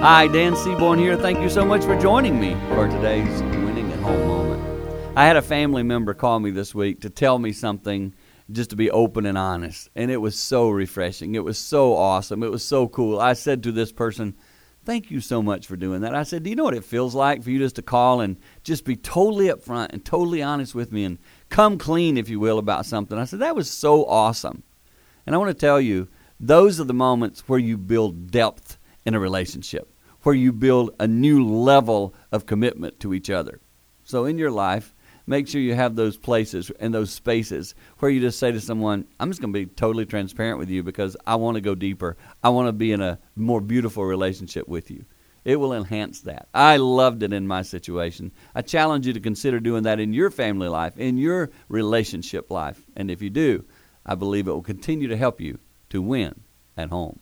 Hi, Dan Seaborn here. Thank you so much for joining me for today's winning at home moment. I had a family member call me this week to tell me something just to be open and honest, and it was so refreshing. It was so awesome. It was so cool. I said to this person, Thank you so much for doing that. I said, Do you know what it feels like for you just to call and just be totally upfront and totally honest with me and come clean, if you will, about something? I said, That was so awesome. And I want to tell you, those are the moments where you build depth in a relationship, where you build a new level of commitment to each other. So in your life, make sure you have those places and those spaces where you just say to someone, I'm just going to be totally transparent with you because I want to go deeper. I want to be in a more beautiful relationship with you. It will enhance that. I loved it in my situation. I challenge you to consider doing that in your family life, in your relationship life. And if you do, I believe it will continue to help you to win at home.